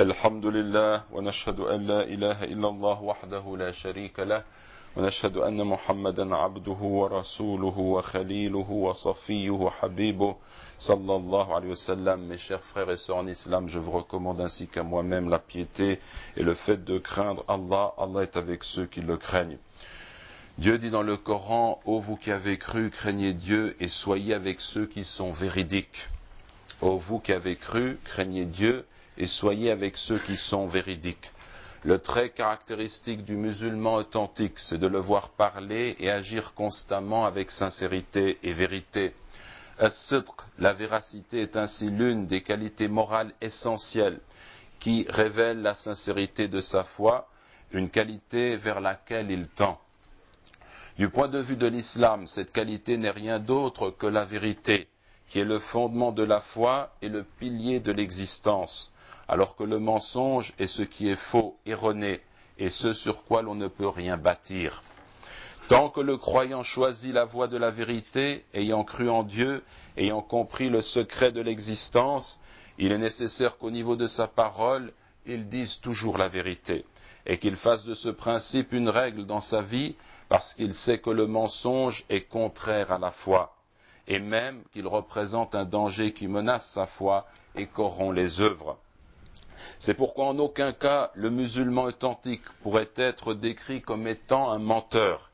الحمد لله ونشهد أن لا إله إلا الله وحده لا شريك له ونشهد أن محمدا عبده ورسوله وخليله وصفيه وحبيبه صلى الله alayhi wa sallam, mes chers frères et sœurs en islam, je vous recommande ainsi qu'à moi-même la piété et le fait de craindre Allah. Allah est avec ceux qui le craignent. Dieu dit dans le Coran, Ô vous qui avez cru, craignez Dieu et soyez avec ceux qui sont véridiques. Ô vous qui avez cru, craignez Dieu et soyez avec ceux qui sont véridiques. Le trait caractéristique du musulman authentique, c'est de le voir parler et agir constamment avec sincérité et vérité. La véracité est ainsi l'une des qualités morales essentielles qui révèle la sincérité de sa foi, une qualité vers laquelle il tend. Du point de vue de l'islam, cette qualité n'est rien d'autre que la vérité, qui est le fondement de la foi et le pilier de l'existence alors que le mensonge est ce qui est faux, erroné, et ce sur quoi l'on ne peut rien bâtir. Tant que le croyant choisit la voie de la vérité, ayant cru en Dieu, ayant compris le secret de l'existence, il est nécessaire qu'au niveau de sa parole, il dise toujours la vérité, et qu'il fasse de ce principe une règle dans sa vie, parce qu'il sait que le mensonge est contraire à la foi, et même qu'il représente un danger qui menace sa foi et corrompt les œuvres. C'est pourquoi en aucun cas le musulman authentique pourrait être décrit comme étant un menteur.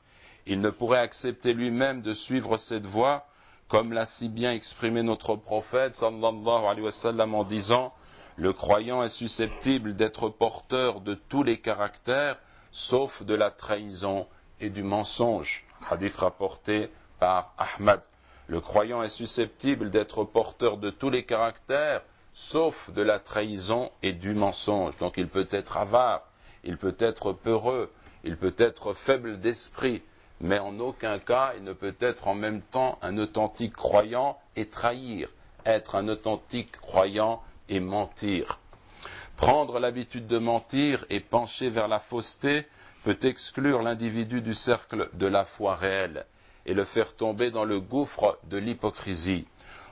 Il ne pourrait accepter lui-même de suivre cette voie, comme l'a si bien exprimé notre prophète sallallahu en disant Le croyant est susceptible d'être porteur de tous les caractères, sauf de la trahison et du mensonge. Hadith rapporté par Ahmad. Le croyant est susceptible d'être porteur de tous les caractères, sauf de la trahison et du mensonge. Donc il peut être avare, il peut être peureux, il peut être faible d'esprit, mais en aucun cas il ne peut être en même temps un authentique croyant et trahir, être un authentique croyant et mentir. Prendre l'habitude de mentir et pencher vers la fausseté peut exclure l'individu du cercle de la foi réelle et le faire tomber dans le gouffre de l'hypocrisie.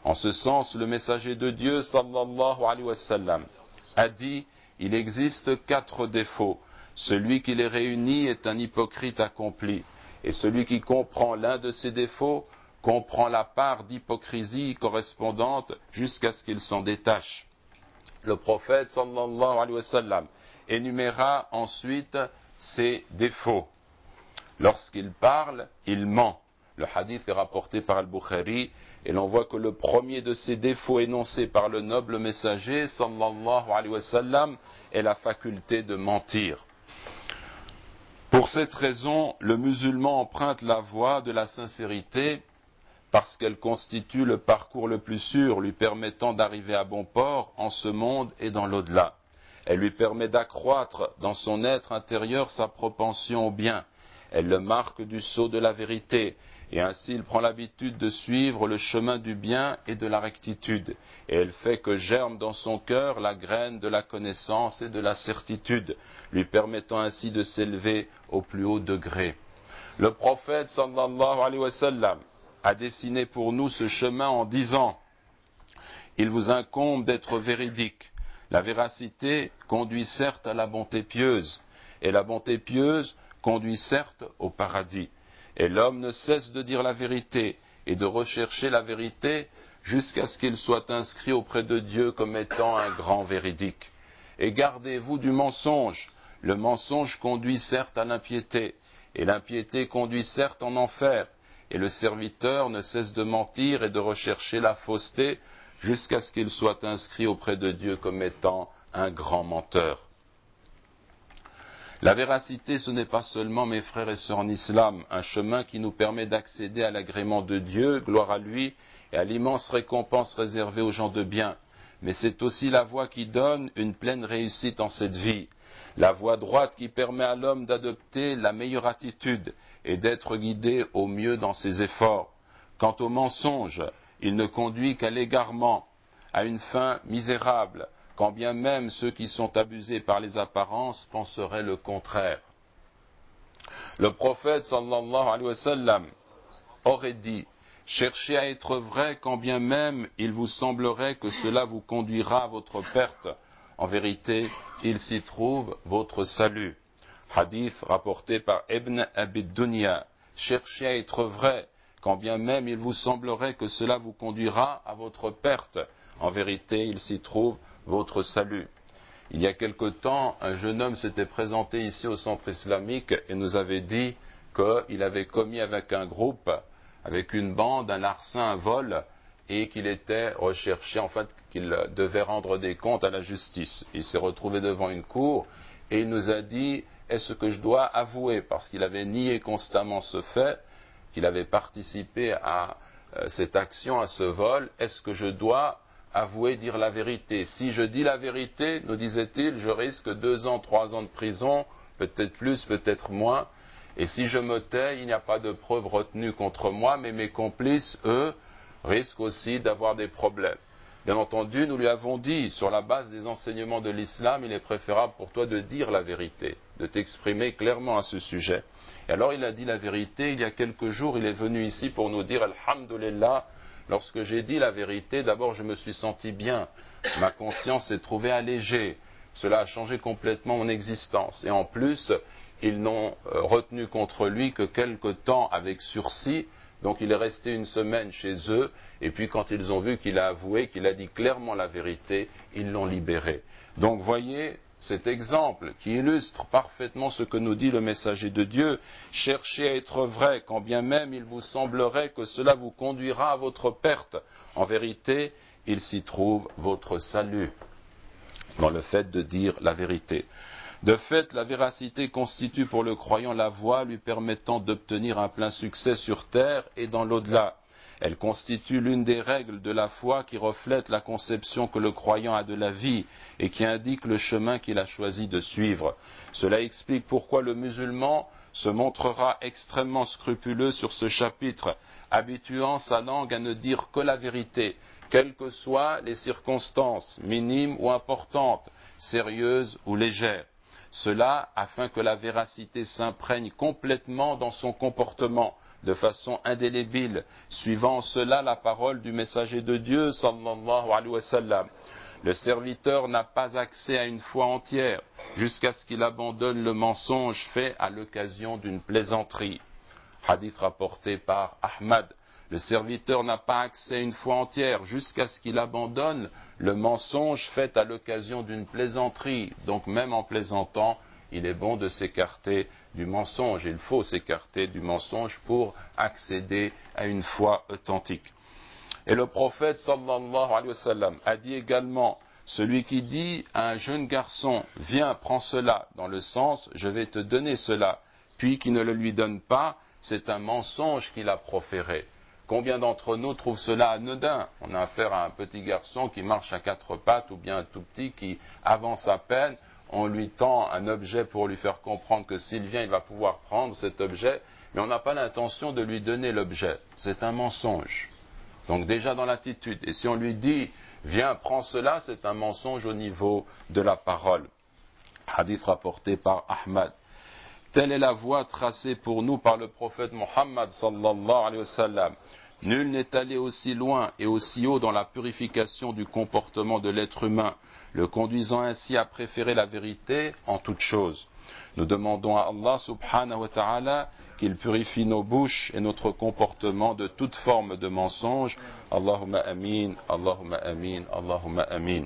En ce sens, le messager de Dieu, sallallahu alayhi wa sallam, a dit il existe quatre défauts. Celui qui les réunit est un hypocrite accompli. Et celui qui comprend l'un de ces défauts comprend la part d'hypocrisie correspondante jusqu'à ce qu'il s'en détache. Le prophète, sallallahu alayhi wa sallam, énuméra ensuite ses défauts. Lorsqu'il parle, il ment. Le hadith est rapporté par Al-Bukhari et l'on voit que le premier de ces défauts énoncés par le noble messager, sallallahu alayhi wa sallam, est la faculté de mentir. Pour cette raison, le musulman emprunte la voie de la sincérité parce qu'elle constitue le parcours le plus sûr lui permettant d'arriver à bon port en ce monde et dans l'au-delà. Elle lui permet d'accroître dans son être intérieur sa propension au bien. Elle le marque du sceau de la vérité et ainsi il prend l'habitude de suivre le chemin du bien et de la rectitude, et elle fait que germe dans son cœur la graine de la connaissance et de la certitude, lui permettant ainsi de s'élever au plus haut degré. Le prophète sallallahu alayhi wa sallam a dessiné pour nous ce chemin en disant Il vous incombe d'être véridique. La véracité conduit certes à la bonté pieuse, et la bonté pieuse conduit certes au paradis. Et l'homme ne cesse de dire la vérité et de rechercher la vérité jusqu'à ce qu'il soit inscrit auprès de Dieu comme étant un grand véridique. Et gardez-vous du mensonge. Le mensonge conduit certes à l'impiété, et l'impiété conduit certes en enfer, et le serviteur ne cesse de mentir et de rechercher la fausseté jusqu'à ce qu'il soit inscrit auprès de Dieu comme étant un grand menteur. La véracité, ce n'est pas seulement, mes frères et sœurs en islam, un chemin qui nous permet d'accéder à l'agrément de Dieu, gloire à lui, et à l'immense récompense réservée aux gens de bien, mais c'est aussi la voie qui donne une pleine réussite en cette vie, la voie droite qui permet à l'homme d'adopter la meilleure attitude et d'être guidé au mieux dans ses efforts. Quant au mensonge, il ne conduit qu'à l'égarement, à une fin misérable, quand bien même ceux qui sont abusés par les apparences penseraient le contraire. Le prophète sallallahu alayhi wa sallam aurait dit Cherchez à être vrai quand bien même il vous semblerait que cela vous conduira à votre perte. en vérité, il s'y trouve votre salut. Hadith rapporté par Ibn Abid Dunya. Cherchez à être vrai, quand bien même il vous semblerait que cela vous conduira à votre perte. En vérité, il s'y trouve votre salut. Il y a quelque temps, un jeune homme s'était présenté ici au centre islamique et nous avait dit qu'il avait commis avec un groupe, avec une bande, un larcin, un vol, et qu'il était recherché, en fait, qu'il devait rendre des comptes à la justice. Il s'est retrouvé devant une cour et il nous a dit est-ce que je dois avouer, parce qu'il avait nié constamment ce fait, qu'il avait participé à euh, cette action, à ce vol, est-ce que je dois avouer, dire la vérité Si je dis la vérité, nous disait-il, je risque deux ans, trois ans de prison, peut-être plus, peut-être moins, et si je me tais, il n'y a pas de preuve retenue contre moi, mais mes complices, eux, risquent aussi d'avoir des problèmes. Bien entendu, nous lui avons dit, sur la base des enseignements de l'islam, il est préférable pour toi de dire la vérité, de t'exprimer clairement à ce sujet. Et alors il a dit la vérité, il y a quelques jours, il est venu ici pour nous dire, Alhamdulillah, lorsque j'ai dit la vérité, d'abord je me suis senti bien, ma conscience s'est trouvée allégée, cela a changé complètement mon existence. Et en plus, ils n'ont euh, retenu contre lui que quelque temps avec sursis, donc il est resté une semaine chez eux, et puis quand ils ont vu qu'il a avoué, qu'il a dit clairement la vérité, ils l'ont libéré. Donc voyez cet exemple qui illustre parfaitement ce que nous dit le messager de Dieu. Cherchez à être vrai, quand bien même il vous semblerait que cela vous conduira à votre perte. En vérité, il s'y trouve votre salut dans le fait de dire la vérité. De fait, la véracité constitue pour le croyant la voie lui permettant d'obtenir un plein succès sur terre et dans l'au-delà. Elle constitue l'une des règles de la foi qui reflète la conception que le croyant a de la vie et qui indique le chemin qu'il a choisi de suivre. Cela explique pourquoi le musulman se montrera extrêmement scrupuleux sur ce chapitre, habituant sa langue à ne dire que la vérité, quelles que soient les circonstances, minimes ou importantes, sérieuses ou légères. Cela afin que la véracité s'imprègne complètement dans son comportement, de façon indélébile, suivant cela la parole du messager de Dieu, sallallahu alayhi wa sallam. Le serviteur n'a pas accès à une foi entière jusqu'à ce qu'il abandonne le mensonge fait à l'occasion d'une plaisanterie. Hadith rapporté par Ahmad. Le serviteur n'a pas accès une foi entière jusqu'à ce qu'il abandonne le mensonge fait à l'occasion d'une plaisanterie. Donc même en plaisantant, il est bon de s'écarter du mensonge. Il faut s'écarter du mensonge pour accéder à une foi authentique. Et le prophète sallallahu alayhi wa a dit également celui qui dit à un jeune garçon viens prends cela dans le sens je vais te donner cela puis qui ne le lui donne pas c'est un mensonge qu'il a proféré. Combien d'entre nous trouvent cela anodin? On a affaire à un petit garçon qui marche à quatre pattes ou bien un tout petit qui avance à peine. On lui tend un objet pour lui faire comprendre que s'il vient, il va pouvoir prendre cet objet, mais on n'a pas l'intention de lui donner l'objet. C'est un mensonge. Donc déjà dans l'attitude. Et si on lui dit, viens, prends cela, c'est un mensonge au niveau de la parole. Hadith rapporté par Ahmad. Telle est la voie tracée pour nous par le prophète Mohammed sallallahu alayhi wa sallam. Nul n'est allé aussi loin et aussi haut dans la purification du comportement de l'être humain, le conduisant ainsi à préférer la vérité en toute chose. Nous demandons à Allah subhanahu wa ta'ala qu'il purifie nos bouches et notre comportement de toute forme de mensonge. Allahumma amin, Allahumma amin, Allahumma amin.